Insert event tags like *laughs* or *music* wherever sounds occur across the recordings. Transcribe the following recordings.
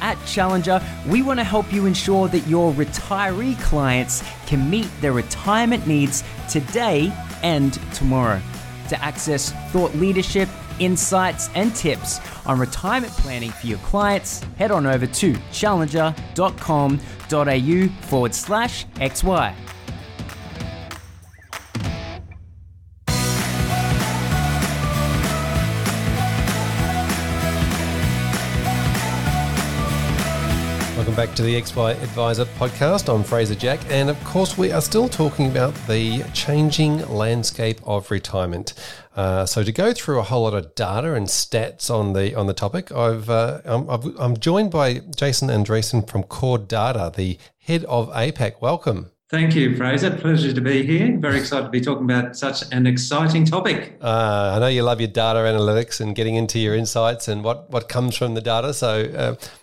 At Challenger, we want to help you ensure that your retiree clients can meet their retirement needs today and tomorrow. To access thought leadership, insights, and tips on retirement planning for your clients, head on over to challenger.com.au forward slash XY. Back to the XY Advisor podcast. I'm Fraser Jack, and of course, we are still talking about the changing landscape of retirement. Uh, so, to go through a whole lot of data and stats on the on the topic, I've, uh, I'm, I've, I'm joined by Jason Andresen from Core Data, the head of APAC. Welcome. Thank you, Fraser. Pleasure to be here. Very excited to be talking about such an exciting topic. Uh, I know you love your data analytics and getting into your insights and what, what comes from the data. So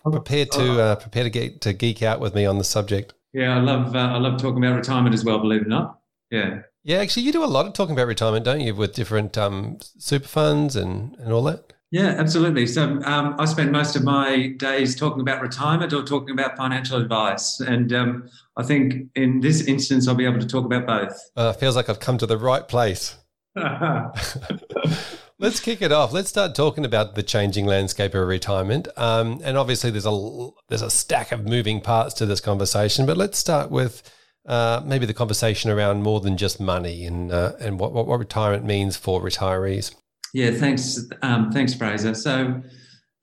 uh, prepare to uh, prepare to get to geek out with me on the subject. Yeah, I love uh, I love talking about retirement as well. Believe it or not. Yeah. Yeah, actually, you do a lot of talking about retirement, don't you, with different um, super funds and, and all that? Yeah, absolutely. So um, I spend most of my days talking about retirement or talking about financial advice. And um, I think in this instance, I'll be able to talk about both. Uh, feels like I've come to the right place. *laughs* *laughs* Let's kick it off. Let's start talking about the changing landscape of retirement. Um, and obviously, there's a there's a stack of moving parts to this conversation. But let's start with uh, maybe the conversation around more than just money and uh, and what, what, what retirement means for retirees. Yeah, thanks, um, thanks, Fraser. So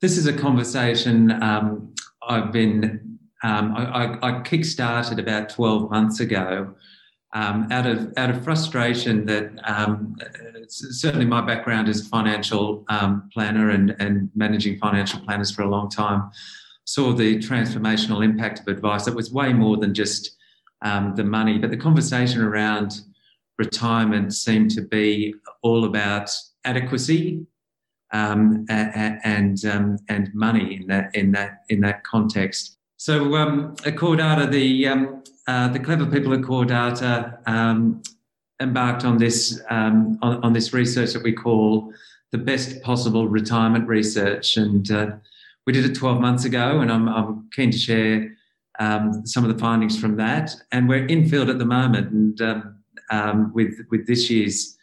this is a conversation um, I've been um, I, I, kick-started about twelve months ago. Um, out of out of frustration that um, certainly my background is financial um, planner and, and managing financial planners for a long time, saw the transformational impact of advice. That was way more than just the money, but the conversation around retirement seemed to be all about adequacy um, and um, and money in that in that in that context. So um, at Core Data, the um, uh, the clever people at Core Data um, embarked on this um, on, on, this research that we call the best possible retirement research, and uh, we did it 12 months ago, and I'm, I'm keen to share some of the findings from that. And we're in field at the moment, and with with this year's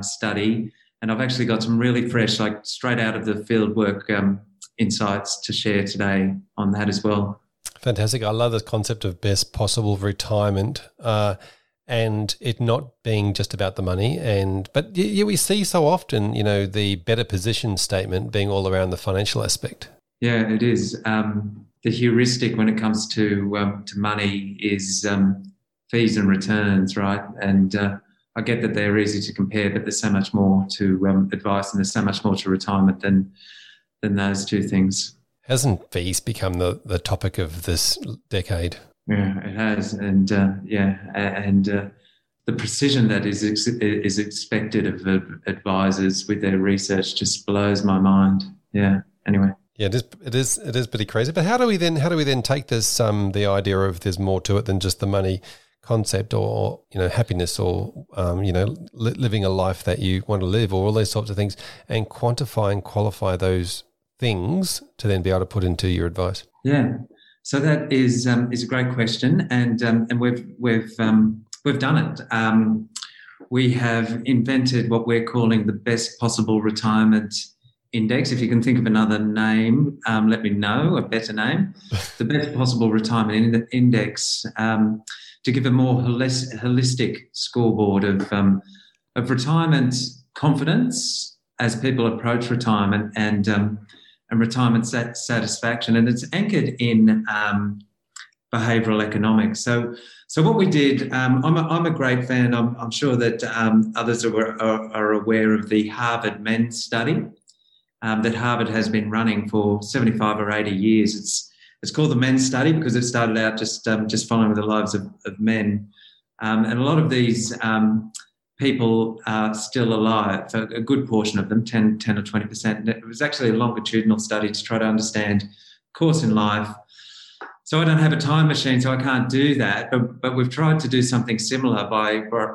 study and I've actually got some really fresh, like straight out of the field work um, insights to share today on that as well. Fantastic. I love the concept of best possible retirement. Uh, and it not being just about the money and but yeah, we see so often you know the better position statement being all around the financial aspect yeah it is um, the heuristic when it comes to um, to money is um, fees and returns right and uh, I get that they're easy to compare, but there's so much more to um, advice and there's so much more to retirement than than those two things. Hasn't fees become the, the topic of this decade? Yeah, it has, and uh, yeah, and uh, the precision that is ex- is expected of advisors with their research just blows my mind. Yeah. Anyway. Yeah, it is. It is. It is pretty crazy. But how do we then? How do we then take this? Um, the idea of there's more to it than just the money concept or you know happiness or um, you know li- living a life that you want to live or all those sorts of things and quantify and qualify those things to then be able to put into your advice. Yeah. So that is um, is a great question and um, and we've we've um, we've done it. Um, we have invented what we're calling the best possible retirement index. If you can think of another name um, let me know a better name. *laughs* The best possible retirement index to give a more holistic scoreboard of, um, of retirement confidence as people approach retirement and, um, and retirement sat- satisfaction. And it's anchored in um, behavioral economics. So, so what we did, um, I'm, a, I'm a great fan. I'm, I'm sure that um, others are, are, are, aware of the Harvard Men study um, that Harvard has been running for 75 or 80 years. It's it's called the men's study because it started out just um, just following the lives of, of men, um, and a lot of these um, people are still alive. A good portion of them, 10, 10 or twenty percent. It was actually a longitudinal study to try to understand course in life. So I don't have a time machine, so I can't do that. But, but we've tried to do something similar by, by,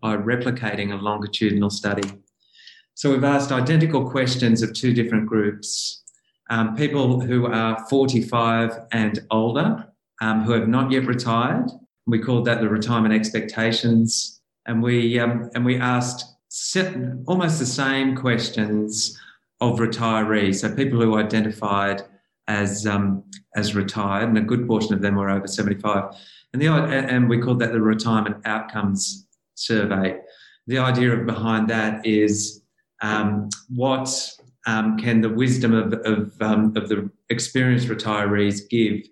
by replicating a longitudinal study. So we've asked identical questions of two different groups um, people who are 45 and older, um, who have not yet retired. We called that the retirement expectations. And we, um, and we asked almost the same questions of retirees. So people who identified as, um, as retired, and a good portion of them were over 75. And, the, and we called that the retirement outcomes survey. The idea behind that is um, what um, can the wisdom of, of, um, of the experienced retirees give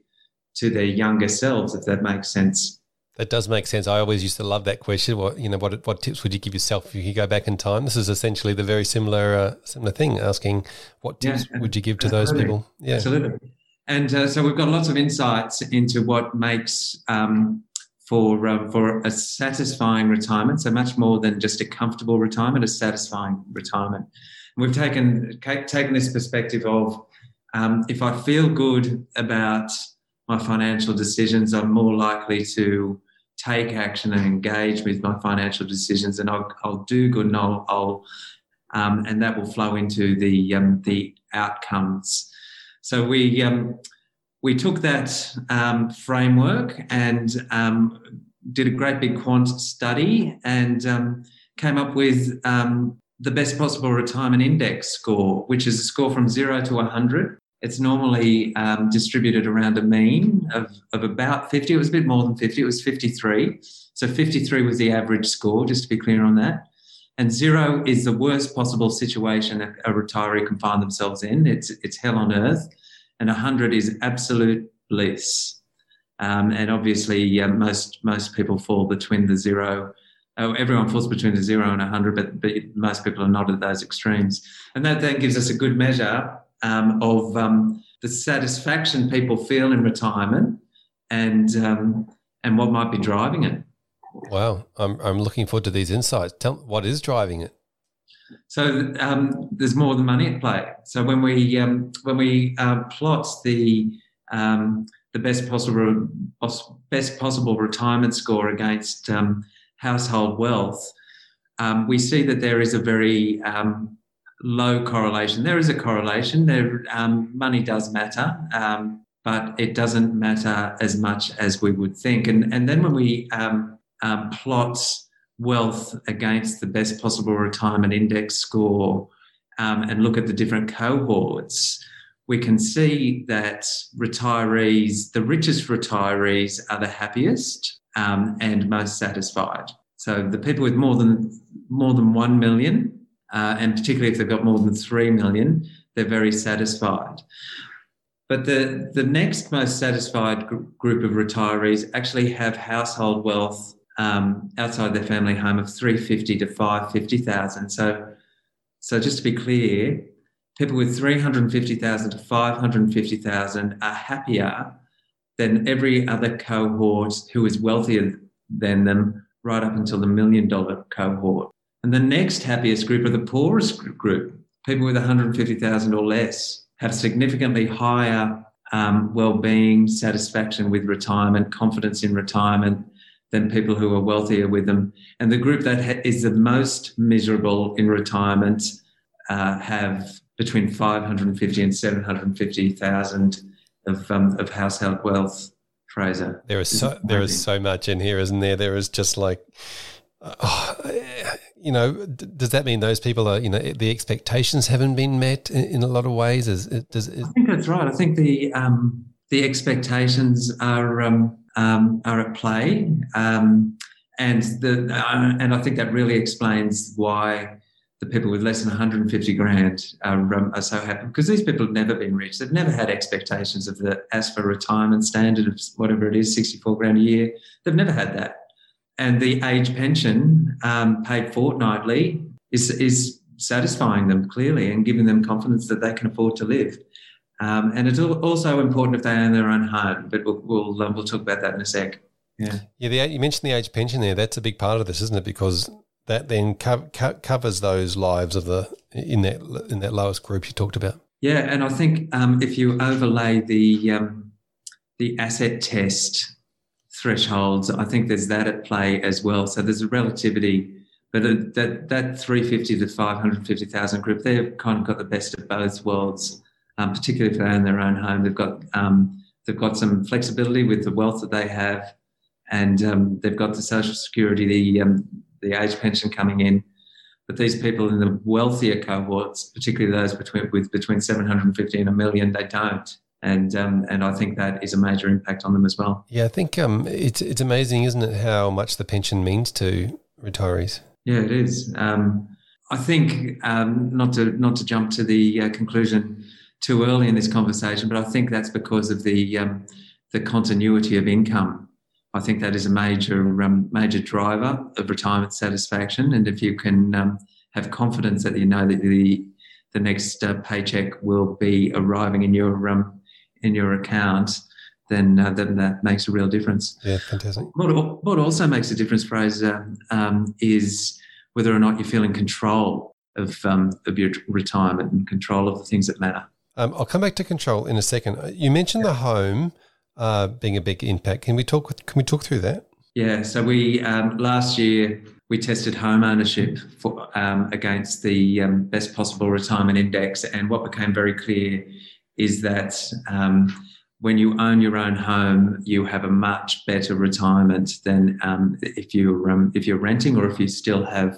to their younger selves, if that makes sense? That does make sense. I always used to love that question. What you know, what what tips would you give yourself if you could go back in time? This is essentially the very similar uh, similar thing. Asking what tips yeah, would you give to those people? Yeah, absolutely. And uh, so we've got lots of insights into what makes um, for uh, for a satisfying retirement. So much more than just a comfortable retirement, a satisfying retirement. We've taken taken this perspective of um, if I feel good about my financial decisions, I'm more likely to take action and engage with my financial decisions, and I'll, I'll do good, and I'll, I'll um, and that will flow into the um, the outcomes. So we um, we took that um, framework and um, did a great big quant study and came up with um, the best possible retirement index score, which is a score from zero to 100. It's normally um, distributed around a mean of, of about 50. It was a bit more than 50, it was 53. So 53 was the average score, just to be clear on that. And zero is the worst possible situation a retiree can find themselves in. It's, it's hell on earth and 100 is absolute bliss. Um, and obviously, uh, most most people fall between the zero. Oh, everyone falls between the zero and a 100, but, but most people are not at those extremes. And that then gives us a good measure um, of um, the satisfaction people feel in retirement and um, and what might be driving it. Wow, I'm I'm looking forward to these insights. Tell what is driving it. So um, there's more than money at play. So when we um, when we uh, plot the um, the best possible best possible retirement score against um, household wealth, um, we see that there is a very um, low correlation. There is a correlation. There money does matter, but it doesn't matter as much as we would think. And and then when we plot wealth against the best possible retirement index score um, and look at the different cohorts, we can see that retirees, the richest retirees, are the happiest um, and most satisfied. So the people with more than more than one million, uh, and particularly if they've got more than three million, they're very satisfied. But the, the next most satisfied gr- group of retirees actually have household wealth um, outside their family home of 350 to 550,000. So, so just to be clear, people with 350,000 to 550,000 are happier than every other cohort who is wealthier than them, right up until the million dollar cohort. And the next happiest group are the poorest group. People with 150,000 or less have significantly higher um, well-being, satisfaction with retirement, confidence in retirement, than people who are wealthier with them. And the group that ha- is the most miserable in retirement uh, have between 550 and 750,000 of, um, of household wealth. Fraser, there is so there is so much in here, isn't there? There is just like, oh, you know, does that mean those people are, you know, the expectations haven't been met in, in a lot of ways? Is, does, is, I think that's right. I think the um, the expectations are um, um, are at play, um, and the uh, and I think that really explains why the people with less than 150 grand are, um, are so happy because these people have never been rich. They've never had expectations of the ASFA retirement standard of whatever it is, 64 grand a year. They've never had that, and the age pension um, paid fortnightly is is satisfying them clearly and giving them confidence that they can afford to live. Um, and it's also important if they own their own home, but we'll we'll, um, we'll talk about that in a sec. Yeah, yeah. The, you mentioned the age pension there. That's a big part of this, isn't it? Because that then co- co- covers those lives of the in that in that lowest group you talked about. Yeah, and I think um, if you overlay the um, the asset test thresholds, I think there's that at play as well. So there's a relativity, but that that 350 to 550,000 group, they've kind of got the best of both worlds. Um, particularly if they own their own home, they've got um, they've got some flexibility with the wealth that they have, and um, they've got the social security, the um, the age pension coming in. But these people in the wealthier cohorts, particularly those between with between 750 and a million, they don't. And um, and I think that is a major impact on them as well. Yeah, I think um, it's it's amazing, isn't it, how much the pension means to retirees? Yeah, it is. Um, I think um, not to not to jump to the uh, conclusion too early in this conversation, but I think that's because of the um, the continuity of income. I think that is a major um, major driver of retirement satisfaction. And if you can um, have confidence that you know that the the next uh, paycheck will be arriving in your um, in your account, then uh, then that makes a real difference. Yeah, fantastic. What, what also makes a difference, Fraser, um, is whether or not you feel in control of um, of your retirement and control of the things that matter. Um, I'll come back to control in a second. You mentioned the home uh, being a big impact. Can we talk? Can we talk through that? Yeah. So we um, last year we tested home ownership for, um, against the um, best possible retirement index, and what became very clear is that um, when you own your own home, you have a much better retirement than um, if you um, if you're renting or if you still have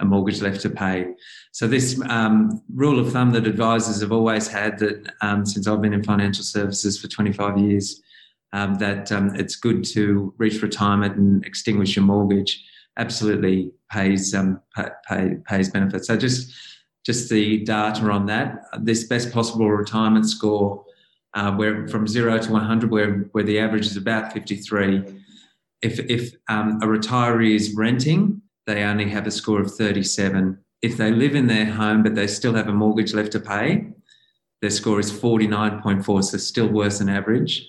a mortgage left to pay. So this um, rule of thumb that advisors have always had that um, since I've been in financial services for 25 years, um, that um, it's good to reach retirement and extinguish your mortgage absolutely pays um, pay, pays benefits. So just just the data on that, this best possible retirement score, uh, where from zero to 100, where where the average is about 53. If if um, a retiree is renting, they only have a score of 37 if they live in their home but they still have a mortgage left to pay, their score is 49.4, so still worse than average.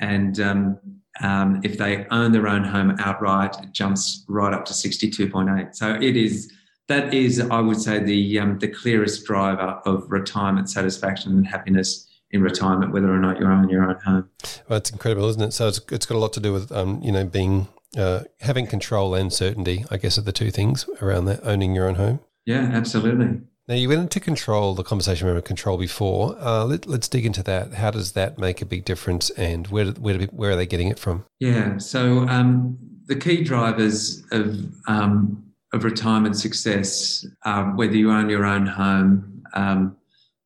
And um, um, if they own their own home outright, it jumps right up to 62.8. So it is that is, I would say, the um, the clearest driver of retirement satisfaction and happiness in retirement, whether or not you own your own home. Well, it's incredible, isn't it? So it's, it's got a lot to do with um, you know being uh, having control and certainty. I guess are the two things around that owning your own home. Yeah, absolutely. Now you went into control, the conversation around control before. Uh, let, us dig into that. How does that make a big difference, and where where where are they getting it from? Yeah, so um, the key drivers of um, of retirement success are whether you own your own home, um,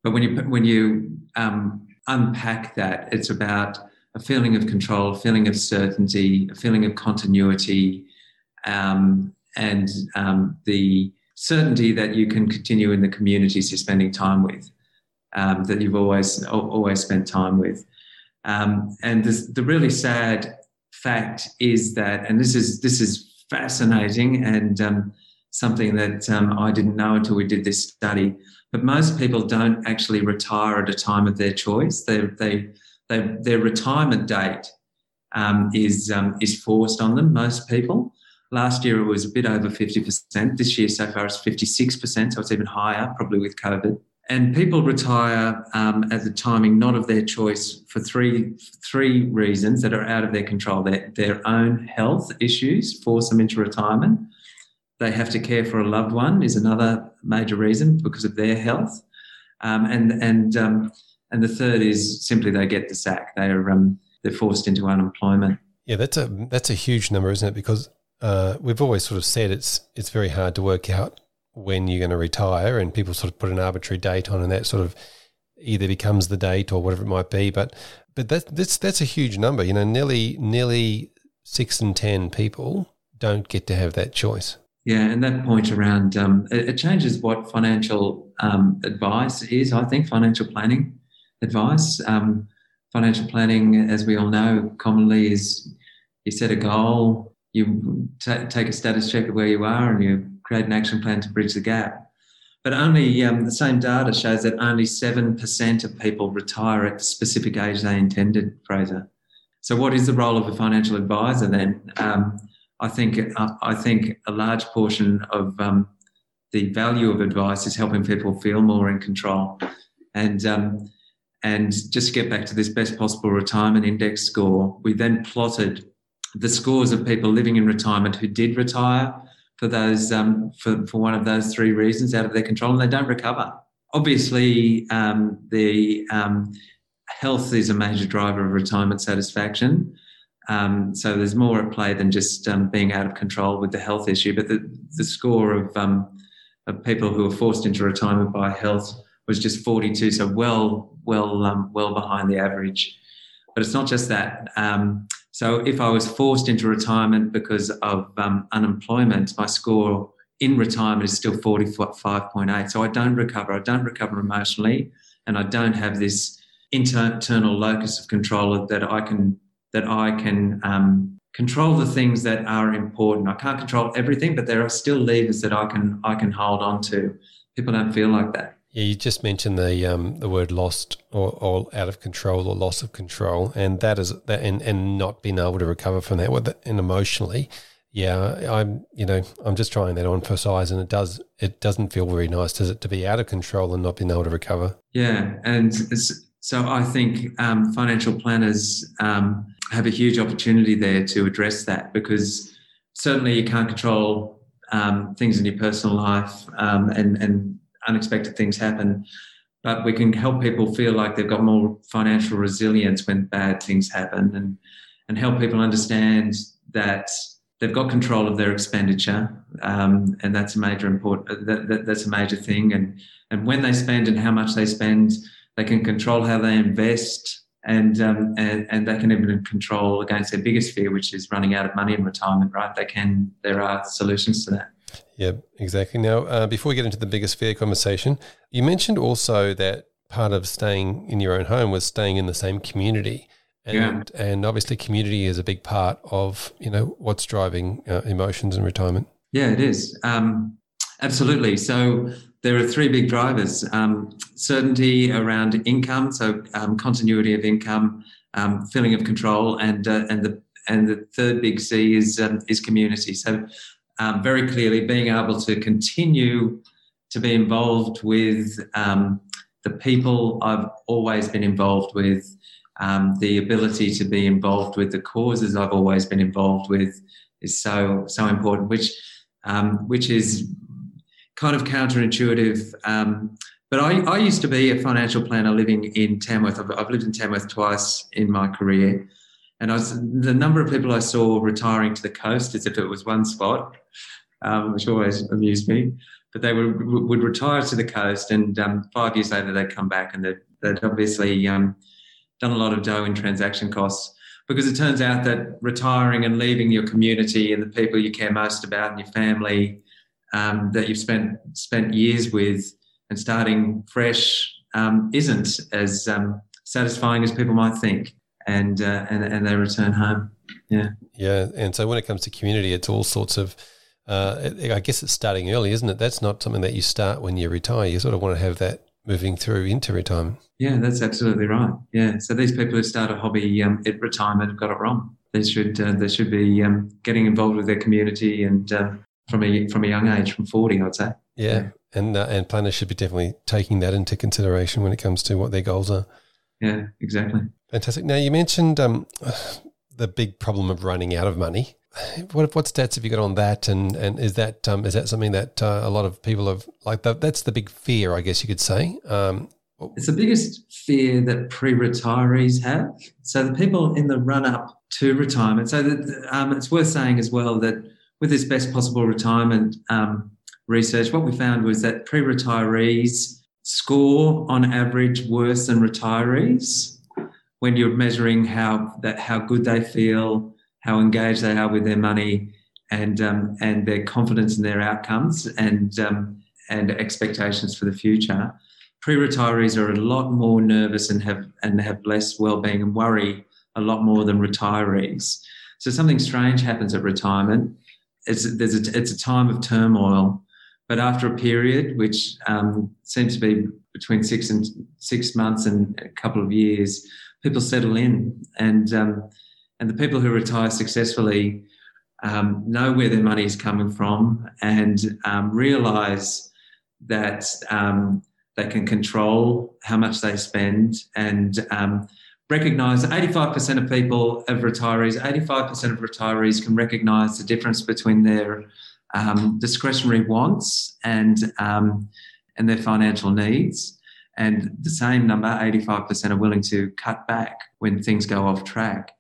but when you when you um, unpack that, it's about a feeling of control, a feeling of certainty, a feeling of continuity, um, and um, the certainty that you can continue in the communities you're spending time with, um, that you've always always spent time with. Um, and this, the really sad fact is that, and this is this is fascinating and um, something that um, I didn't know until we did this study. But most people don't actually retire at a time of their choice. They, they, they their retirement date um, is um, is forced on them. Most people, Last year it was a bit over 50%. This year so far it's 56%, so it's even higher, probably with COVID. And people retire um, at the timing not of their choice for three three reasons that are out of their control. Their, their own health issues force them into retirement. They have to care for a loved one is another major reason because of their health. Um, and and um, and the third is simply they get the sack. They are um, they're forced into unemployment. Yeah, that's a that's a huge number, isn't it? Because uh, we've always sort of said it's it's very hard to work out when you're going to retire, and people sort of put an arbitrary date on, and that sort of either becomes the date or whatever it might be. But but that, that's that's a huge number. You know, nearly nearly six and ten people don't get to have that choice. Yeah, and that point around um, it, it, changes what financial um, advice is. I think financial planning advice. Um, financial planning, as we all know, commonly is you set a goal, you t- take a status check of where you are and you create an action plan to bridge the gap. but only um, the same data shows that only 7% of people retire at the specific age they intended, Fraser. So, what is the role of a financial advisor then? Um, I think uh, I think a large portion of um, the value of advice is helping people feel more in control, and um, and just to get back to this best possible retirement index score, we then plotted the scores of people living in retirement who did retire for those um, for for one of those three reasons out of their control, and they don't recover. Obviously, um, the um, health is a major driver of retirement satisfaction. Um, so there's more at play than just um, being out of control with the health issue. But the, the score of, um, of people who are forced into retirement by health was just 42, so well, well, well behind the average. But it's not just that. Um, so if I was forced into retirement because of um, unemployment, my score in retirement is still 45.8. So I don't recover. I don't recover emotionally, and I don't have this internal locus of control that I can that I can um, control the things that are important. I can't control everything, but there are still levers that I can I can hold on to. People don't feel like that. Yeah, you just mentioned the um, the word lost or, or out of control or loss of control, and that is that, and, and not being able to recover from that, and emotionally, yeah, I'm you know I'm just trying that on for size, and it does it doesn't feel very nice, does it, to be out of control and not being able to recover? Yeah, and so I think um, financial planners um, have a huge opportunity there to address that because certainly you can't control um, things in your personal life um, and, and unexpected things happen. But we can help people feel like they've got more financial resilience when bad things happen and, and help people understand that they've got control of their expenditure. Um, and that's a major important, that, that, that's a major thing. And, and when they spend and how much they spend, they can control how they invest and, um, and and they can even control against their biggest fear, which is running out of money in retirement. Right? They can. There are solutions to that. Yeah, exactly. Now, uh, before we get into the biggest fear conversation, you mentioned also that part of staying in your own home was staying in the same community. And, yeah. and obviously, community is a big part of you know what's driving uh, emotions in retirement. Yeah, it is. Um, absolutely. So there are three big drivers um, certainty around income, so um, continuity of income, um, feeling of control, and, uh, and, the, and the third big C is, um, is community. So, um, very clearly, being able to continue to be involved with um, the people I've always been involved with, the ability to be involved with the causes I've always been involved with is so, so important, which, which is kind of counterintuitive. Um, but I, I, used to be a financial planner living in Tamworth. I've, I've, lived in Tamworth twice in my career. And I was, the number of people I saw retiring to the coast as if it was one spot, um, which always amused me. But they would, would retire to the coast, and um, five years later, they'd come back and they'd, they'd obviously um, done a lot of dough in transaction costs. Because it turns out that retiring and leaving your community and the people you care most about and your family um, that you've spent spent years with and starting fresh um, isn't as um, satisfying as people might think, and, uh, and and they return home. Yeah, yeah. And so when it comes to community, it's all sorts of. Uh, I guess it's starting early, isn't it? That's not something that you start when you retire. You sort of want to have that moving through into retirement. Yeah, that's absolutely right. Yeah. So these people who start a hobby um, at retirement have got it wrong. They should uh, they should be um, getting involved with their community and uh, from a from a young age, from forty, I'd say. Yeah, yeah. and uh, and planners should be definitely taking that into consideration when it comes to what their goals are. Yeah, exactly. Fantastic. Now you mentioned um, the big problem of running out of money. What what stats have you got on that? And and is that um, is that something that uh, a lot of people have like? The, that's the big fear, I guess you could say. Um, it's the biggest fear that pre-retirees have. So the people in the run-up to retirement. So that, um, it's worth saying as well that with this best possible retirement um, research, what we found was that pre retirees score on average worse than retirees when you're measuring how that how good they feel, how engaged they are with their money, and um, and their confidence in their outcomes and um, and expectations for the future. Pre-retirees are a lot more nervous and have and have less well-being and worry a lot more than retirees. So something strange happens at retirement it's there's a, it's a time of turmoil but after a period, which um, seems to be between six and six months and a couple of years, people settle in, and um, and the people who retire successfully um, know where their money is coming from and um, realize that um, they can control how much they spend and um, recognize 85% of people of retirees 85% of retirees can recognize the difference between their um, discretionary wants and and their financial needs. And the same number, 85%, are willing to cut back when things go off track.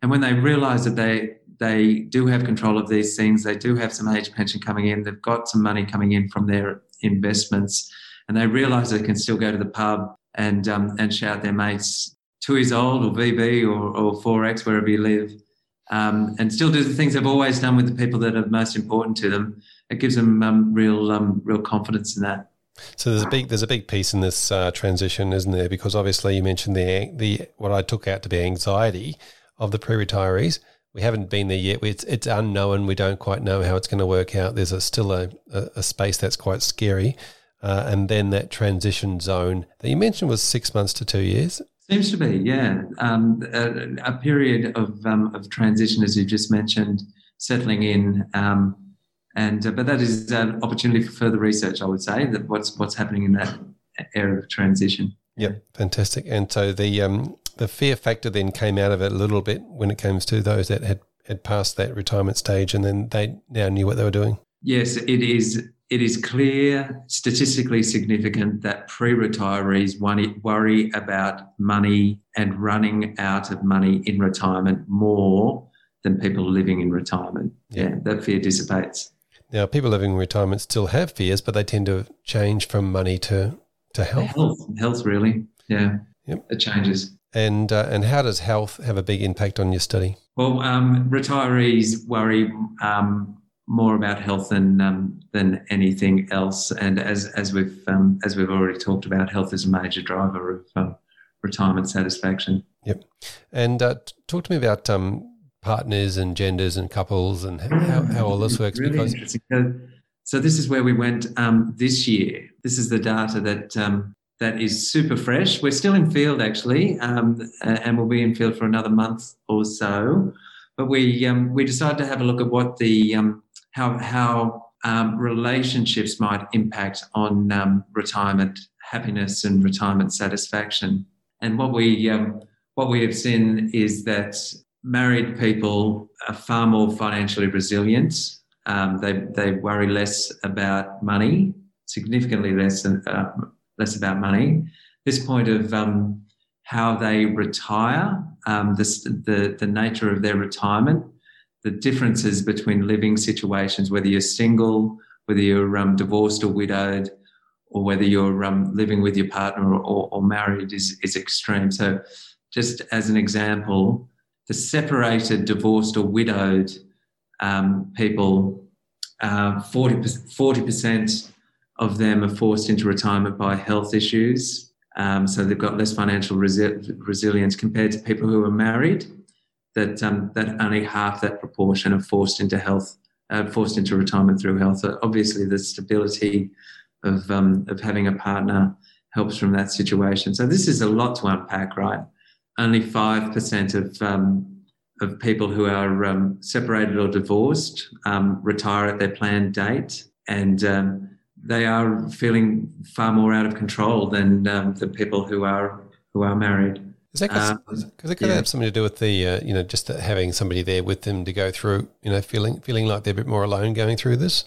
And when they realise that they they do have control of these things, they do have some age pension coming in, they've got some money coming in from their investments, and they realise they can still go to the pub and um, and shout their mates Tooheys Old or VB or, or 4X wherever you live um, and still do the things they've always done with the people that are most important to them. It gives them um, real, um, real confidence in that. So there's a big there's a big piece in this uh, transition, isn't there? Because obviously you mentioned the the what I took out to be anxiety of the pre-retirees. We haven't been there yet. It's it's unknown. We don't quite know how it's going to work out. There's a, still a, a, a space that's quite scary. Uh, and then that transition zone that you mentioned was six months to two years. Seems to be, yeah. Um, a, a, period of, um, of transition, as you just mentioned, settling in. Um, and uh, but that is an opportunity for further research, I would say, that what's what's happening in that area of transition. Yep, fantastic. And so the um, the fear factor then came out of it a little bit when it comes to those that had had passed that retirement stage, and then they now knew what they were doing. Yes, it is it is clear, statistically significant, that pre retirees worry about money and running out of money in retirement more than people living in retirement. Yeah, yeah that fear dissipates. Now, people living in retirement still have fears, but they tend to change from money to, to health. Health, health really. Yeah. Yep. It changes. And, uh, and how does health have a big impact on your study? Well, um, retirees worry um, more about health than um, than anything else. And as as we've um, as we've already talked about, health is a major driver of uh, retirement satisfaction. Yep. And uh, talk to me about um, partners and genders and couples and how, how all this works. Really because interesting. so this is where we went um, this year. This is the data that. Um, that is super fresh. We're still in field actually, um, and we'll be in field for another month or so. But we we decided to have a look at what the how how um, relationships might impact on um, retirement happiness and retirement satisfaction. And what we um, what we have seen is that married people are far more financially resilient. Um, they they worry less about money, significantly less than, uh, less about money. This point of um, how they retire, um, this, the the nature of their retirement the differences between living situations, whether you're single, whether you're um, divorced or widowed, or whether you're um, living with your partner or, or, or, married, is, is extreme. So, just as an example, the separated, divorced, or widowed um, people, uh, 40, 40% of them are forced into retirement by health issues. Um, so they've got less financial resi- resilience compared to people who are married that um, that only half that proportion are forced into health, uh, forced into retirement through health. So obviously, the stability of um, of having a partner helps from that situation. So this is a lot to unpack, right? Only five percent of um, of people who are um, separated or divorced um, retire at their planned date, and um, they are feeling far more out of control than the people who are who are married. Is that because um, it could yeah. have something to do with the uh, you know just having somebody there with them to go through you know feeling feeling like they're a bit more alone going through this?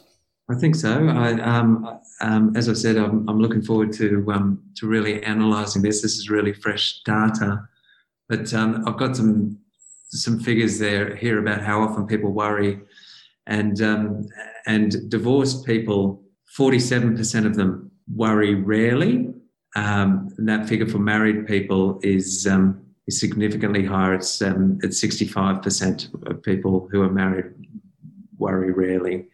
I think so. I, um, um, as I said, I'm, I'm looking forward to um, to really analysing this. This is really fresh data, but um, I've got some some figures there here about how often people worry, and um, and divorced people, 47% of them worry rarely, um, that figure for married people is um, is significantly higher. It's um, it's sixty five percent of people who are married worry rarely.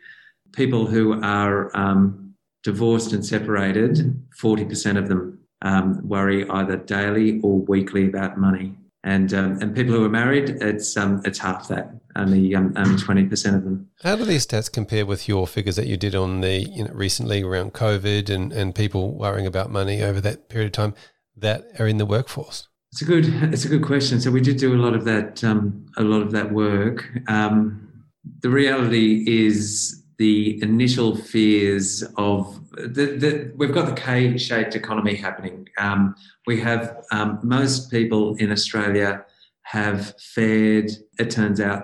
People who are um, divorced and separated, forty percent of them um, worry either daily or weekly about money. And um, and people who are married, it's um, it's half that, only um, twenty percent of them. How do these stats compare with your figures that you did on the you know recently around COVID and and people worrying about money over that period of time that are in the workforce? It's a good it's a good question. So we did do a lot of that um, a lot of that work. Um, the reality is the initial fears of the, the, we've got the K-shaped economy happening. Um, we have um, most people in Australia have fared. It turns out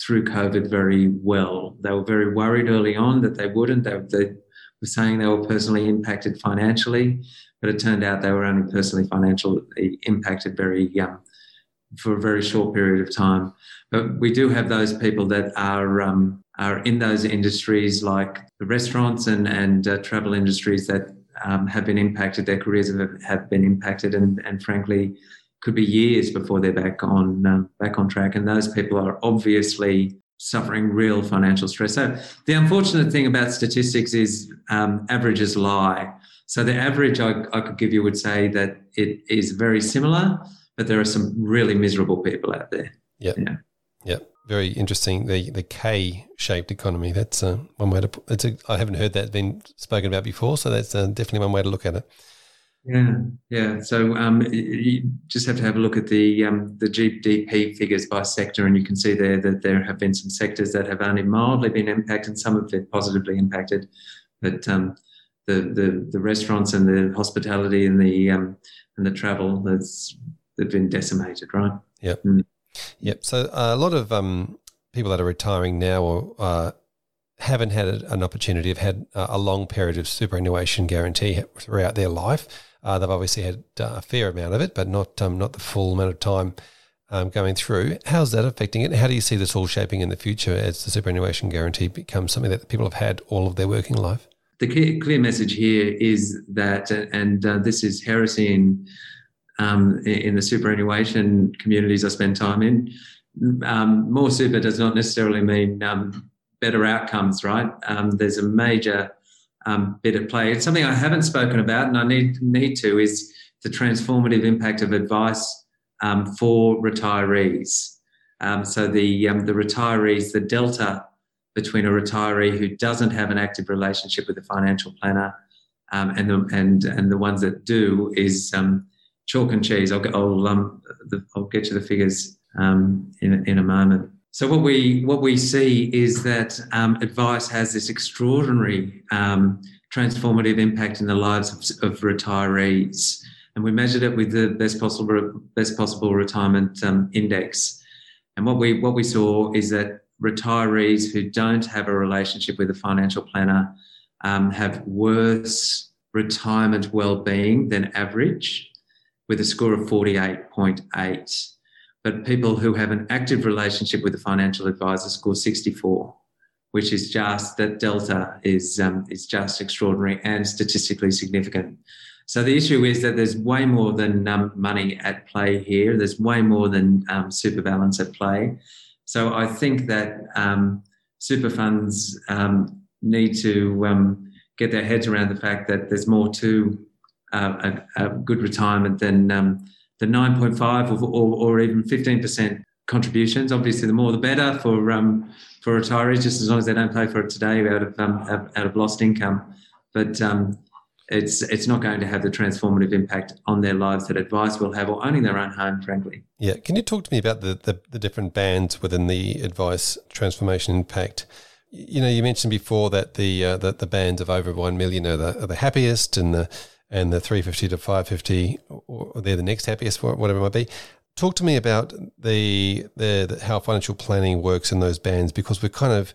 through COVID very well. They were very worried early on that they wouldn't. They, they were saying they were personally impacted financially, but it turned out they were only personally financially impacted very young for a very short period of time. But we do have those people that are um, are in those industries like the restaurants and, and uh, travel industries that um, have been impacted, their careers have, have been impacted, and, and frankly, could be years before they're back on um, back on track. And those people are obviously suffering real financial stress. So the unfortunate thing about statistics is um, averages lie. So the average I, I could give you would say that it is very similar, but there are some really miserable people out there. Yep. Yeah. Yep very interesting. The the K shaped economy. That's uh, one way to. Put, it's a, I haven't heard that been spoken about before, so that's uh, definitely one way to look at it. Yeah, yeah. So um, you just have to have a look at the um, the GDP figures by sector, and you can see there that there have been some sectors that have only mildly been impacted, and some have been positively impacted, but um, the, the the restaurants and the hospitality and the um, and the travel that's they've been decimated, right? Yep. Mm. Yep. So uh, a lot of um, people that are retiring now or uh, haven't had an opportunity, have had a long period of superannuation guarantee throughout their life. Uh, they've obviously had uh, a fair amount of it, but not um, not the full amount of time um, going through. How's that affecting it? How do you see this all shaping in the future as the superannuation guarantee becomes something that people have had all of their working life? The clear, clear message here is that, and uh, this is heresy in um, in the superannuation communities I spend time in, um, more super does not necessarily mean um, better outcomes, right? Um, there's a major um, bit at play. It's something I haven't spoken about, and I need need to is the transformative impact of advice um, for retirees. so the the retirees, the delta between a retiree who doesn't have an active relationship with a financial planner and the and and the ones that do is chalk and cheese. I'll, I'll, um, the, I'll get you the figures um, in, in a moment. So what we what we see is that um, advice has this extraordinary um, transformative impact in the lives of, of, retirees, and we measured it with the best possible best possible retirement um, index. And what we what we saw is that retirees who don't have a relationship with a financial planner um, have worse retirement well-being than average with a score of 48.8. But people who have an active relationship with a financial advisor score 64, which is just that delta is, um, is just extraordinary and statistically significant. So the issue is that there's way more than um, money at play here. There's way more than um, super balance at play. So I think that um, super funds um, need to um, get their heads around the fact that there's more to a, a, good retirement than um, the 9.5 or, or, or even 15% contributions. Obviously, the more the better for um, for retirees, just as long as they don't pay for it today out of um, out of lost income. But um, it's it's not going to have the transformative impact on their lives that advice will have, or owning their own home, frankly. Yeah, can you talk to me about the the, the different bands within the advice transformation impact? You know, you mentioned before that the uh, the, the bands of over one million are the, are the happiest, and the and the 350 to 550, or they're the next happiest for whatever it might be. Talk to me about the, the, the how financial planning works in those bands because we're kind of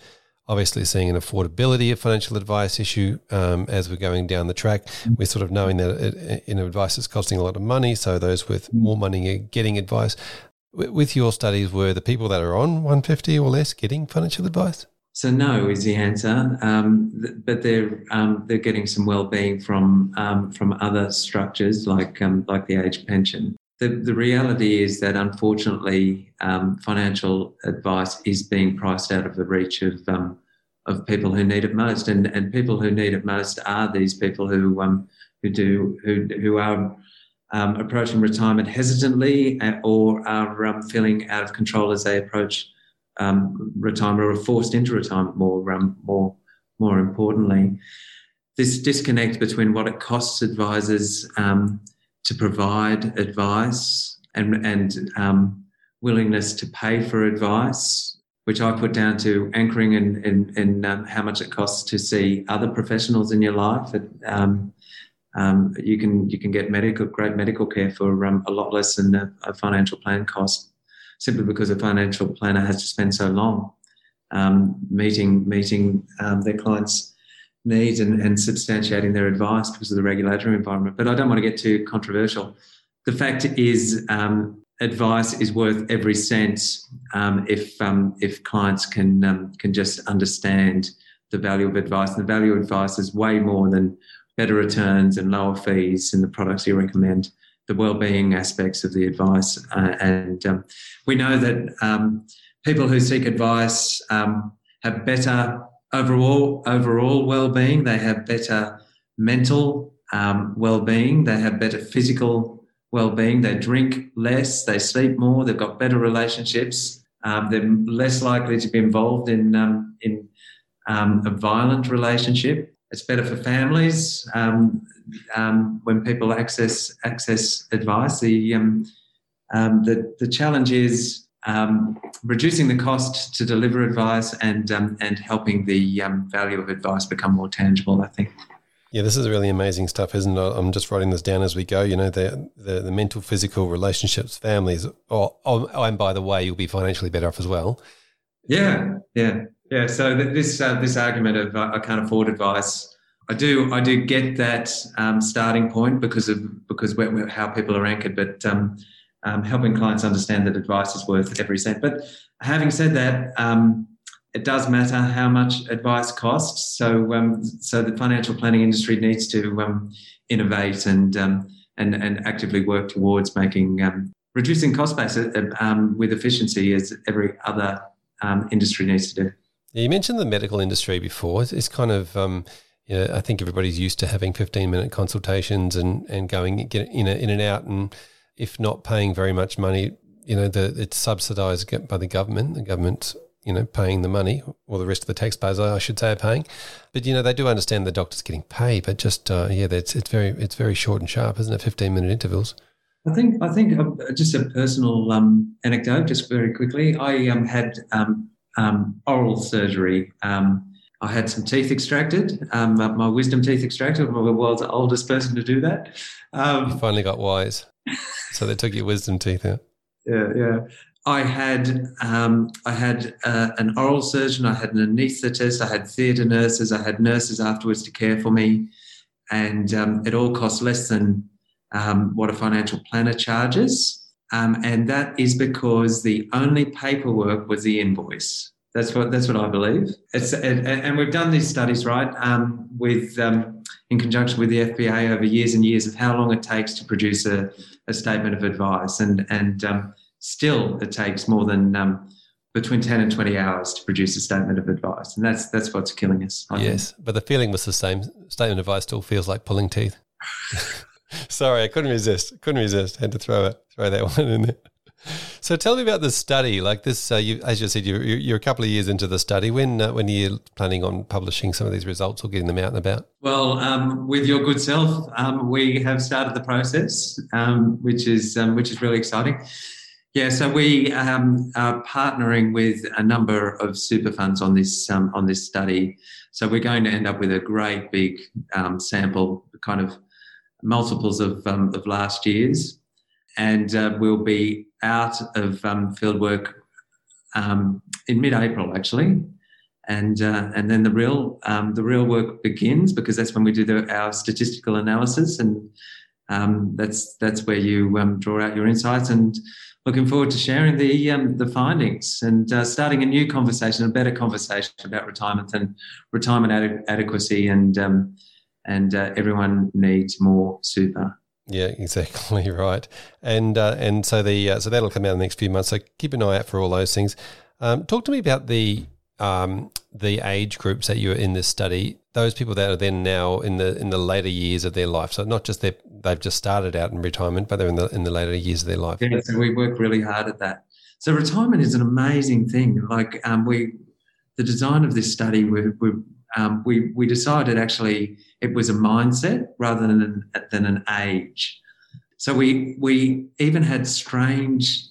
obviously seeing an affordability of financial advice issue um, as we're going down the track. Mm. We're sort of knowing that it, you know advice is costing a lot of money, so those with mm. more money are getting advice. With your studies, were the people that are on 150 or less getting financial advice? So no is the answer, um, th- but they're um, they're getting some well-being from um, from other structures like um, like the age pension. The, the reality is that unfortunately, um, financial advice is being priced out of the reach of um, of people who need it most, and and people who need it most are these people who who do who who are approaching retirement hesitantly uh, or are feeling out of control as they approach um, retirement or forced into retirement more, um, more, more importantly. This disconnect between what it costs advisors um, to provide advice and, and um, willingness to pay for advice, which I put down to anchoring in, in, in how much it costs to see other professionals in your life. Um, um, you can you can get medical great medical care for um, a lot less than a, a, financial plan cost, simply because a financial planner has to spend so long um, meeting meeting um, their clients' needs and, and substantiating their advice because of the regulatory environment. But I don't want to get too controversial. The fact is, um, advice is worth every cent um, if if clients can can just understand the value of advice. And the value of advice is way more than better returns and lower fees in the products you recommend, the well-being aspects of the advice, uh, and um, we know that um, people who seek advice um, have better overall overall well-being. They have better mental um, well-being. They have better physical well-being. They drink less. They sleep more. They've got better relationships. Um, they're less likely to be involved in um, in a violent relationship. It's better for families um, um, when people access access advice. The um, um the the challenge is um, reducing the cost to deliver advice and and helping the value of advice become more tangible. I think. Yeah, this is really amazing stuff, isn't it? I'm just writing this down as we go. You know, the the, the mental, physical relationships, families. Oh, oh, and by the way, you'll be financially better off as well. Yeah, yeah. Yeah, so this uh, this argument of uh, I can't afford advice, I do I do get that um, starting point because of because how people are anchored, but um, um, helping clients understand that advice is worth every cent. But having said that, um, it does matter how much advice costs. So um, so the financial planning industry needs to um, innovate and and and actively work towards making reducing cost base uh, with efficiency as every other industry needs to do. You mentioned the medical industry before. It's, kind of, um, you know, I think everybody's used to having 15 minute consultations and, and going get in, in and out. And if not paying very much money, you know, the, it's subsidized by the government. The government's, you know, paying the money, or the rest of the taxpayers, I should say, are paying. But you know, they do understand the doctor's getting paid, but just uh, yeah, it's it's very it's very short and sharp, isn't it? Fifteen minute intervals. I think I think uh, just a personal um, anecdote, just very quickly. I um, had um, um, oral surgery. Um, I had some teeth extracted, um, my wisdom teeth extracted. I'm the world's oldest person to do that. Um, you finally got wise. so they took your wisdom teeth out. Yeah, yeah. I had um, I had uh, an oral surgeon, I had an anaesthetist, I had theatre nurses, I had nurses afterwards to care for me, and um, it all cost less than um, what a financial planner charges. Um, and that is because the only paperwork was the invoice. That's what that's what I believe. It's and, and we've done these studies right um, with um, in conjunction with the FPA over years and years of how long it takes to produce a, a statement of advice, and and um, still it takes more than um, between 10 and 20 hours to produce a statement of advice and that's that's what's killing us I yes think. but the feeling was the same statement of advice still feels like pulling teeth *laughs* *laughs* Sorry, I couldn't resist. Couldn't resist. Had to throw it, throw that *laughs* one in there. So tell me about the study. Like this, uh, you, as you said, you're, you're, a couple of years into the study. When uh, when are you planning on publishing some of these results or getting them out and about? Well, um, with your good self, um, we have started the process, um, which is um, which is really exciting. Yeah, so we um, are partnering with a number of super funds on this um, on this study. So we're going to end up with a great big sample, kind of multiples of, um, of last year's. And uh, we'll be out of um, fieldwork um, in mid-April, actually. And, uh, and then the real, um, the real work begins because that's when we do the, our statistical analysis. And um, that's, that's where you um, draw out your insights. And looking forward to sharing the the findings and uh, starting a new conversation, a better conversation about retirement and retirement ad- adequacy and and uh, everyone needs more super. Yeah, *laughs* exactly right. And uh, and so the uh, so that'll come out in the next few months. So keep an eye out for all those things. Um, talk to me about the um, the age groups that you were in this study, those people that are then now in the in the later years of their life. So not just they they've just started out in retirement, but they're in the in the later years of their life. Yeah, so we work really hard at that. So retirement is an amazing thing. Like um, we, the design of this study, we we, um, we we decided actually it was a mindset rather than an, than an age. So we we even had strange.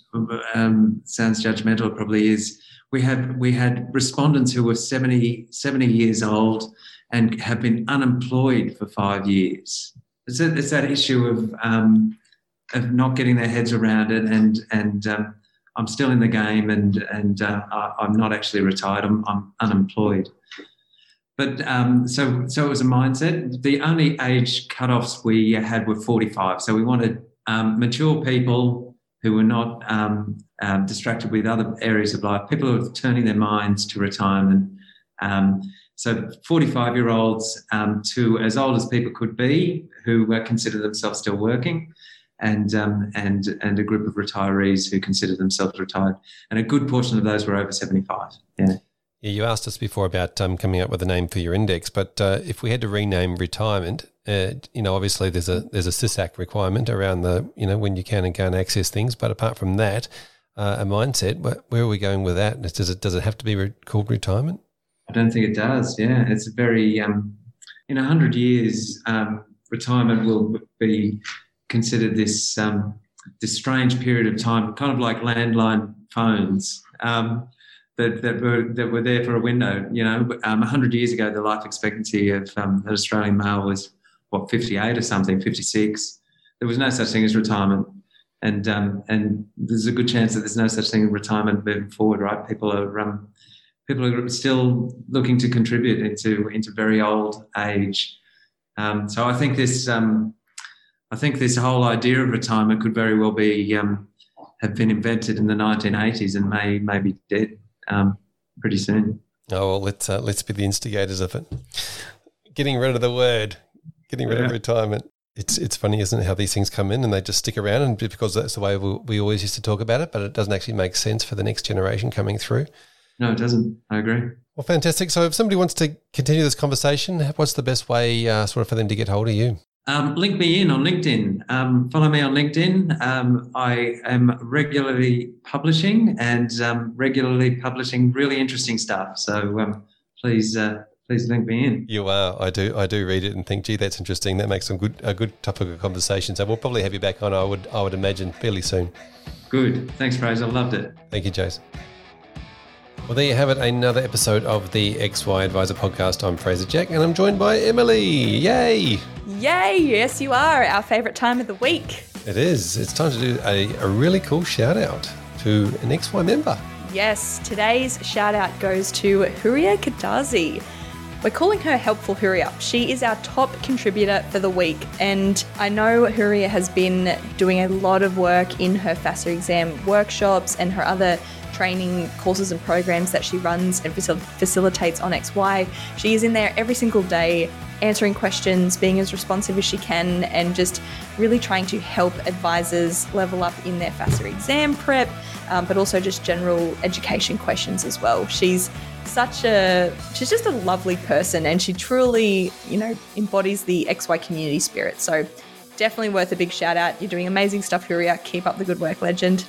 Um, sounds judgmental, probably is. We had we had respondents who were 70, 70 years old and have been unemployed for five years. It's, a, it's that issue of um, of not getting their heads around it, and and um, I'm still in the game, and and uh, I'm not actually retired. I'm, I'm unemployed. But um, so so it was a mindset. The only age cutoffs we had were 45. So we wanted um, mature people who were not um, um distracted with other areas of life, people who are turning their minds to retirement. Um, so 45 year olds um, to as old as people could be who consider themselves still working and and and a group of retirees who consider themselves retired, and a good portion of those were over seventy five. Yeah. Yeah, you asked us before about um, coming up with a name for your index, but uh, if we had to rename retirement, uh, you know, obviously there's a there's a SIS Act requirement around the you know when you can and can't access things, but apart from that, uh, a mindset. Where, are we going with that? Does it does it have to be re- called retirement? I don't think it does. Yeah, it's a very um, in a hundred years, um, retirement will be considered this um, this strange period of time, kind of like landline phones um, that, that were that were there for a window. You know, um, hundred years ago, the life expectancy of um, an Australian male was what fifty eight or something, fifty six. There was no such thing as retirement, and um, and there's a good chance that there's no such thing as retirement moving forward. Right? People are um, people are still looking to contribute into into very old age. so I think this I think this whole idea of retirement could very well be um, have been invented in the 1980s and may may be dead um, pretty soon. Oh well, let's uh, let's be the instigators of it. Getting rid of the word, getting rid yeah. of retirement. It's it's funny, isn't it, how these things come in and they just stick around, and because that's the way we, we always used to talk about it, but it doesn't actually make sense for the next generation coming through. No, it doesn't. I agree. Well, fantastic. So, if somebody wants to continue this conversation, what's the best way, uh, sort of, for them to get hold of you? Um, link me in on LinkedIn. Um, follow me on LinkedIn. Um, I am regularly publishing and um, regularly publishing really interesting stuff. So um, please, uh, please link me in. You are. I do. I do read it and think, gee, that's interesting. That makes some good a good topic of conversation. So we'll probably have you back on. I would. I would imagine fairly soon. Good. Thanks, Fraser. Loved it. Thank you, Jace. Well, there you have it, another episode of the XY Advisor podcast. I'm Fraser Jack, and I'm joined by Emily. Yay! Yay! Yes, you are our favourite time of the week. It is. It's time to do a, a really cool shout out to an XY member. Yes, today's shout out goes to Huria Kadazi. We're calling her Helpful Huria. She is our top contributor for the week, and I know Huria has been doing a lot of work in her FASEA exam workshops and her other training courses and programs that she runs and facil- facilitates on XY. She is in there every single day answering questions, being as responsive as she can, and just really trying to help advisors level up in their FASEA exam prep, um, but also just general education questions as well. She's such a she's just a lovely person and she truly you know embodies the xy community spirit so definitely worth a big shout out you're doing amazing stuff huria keep up the good work legend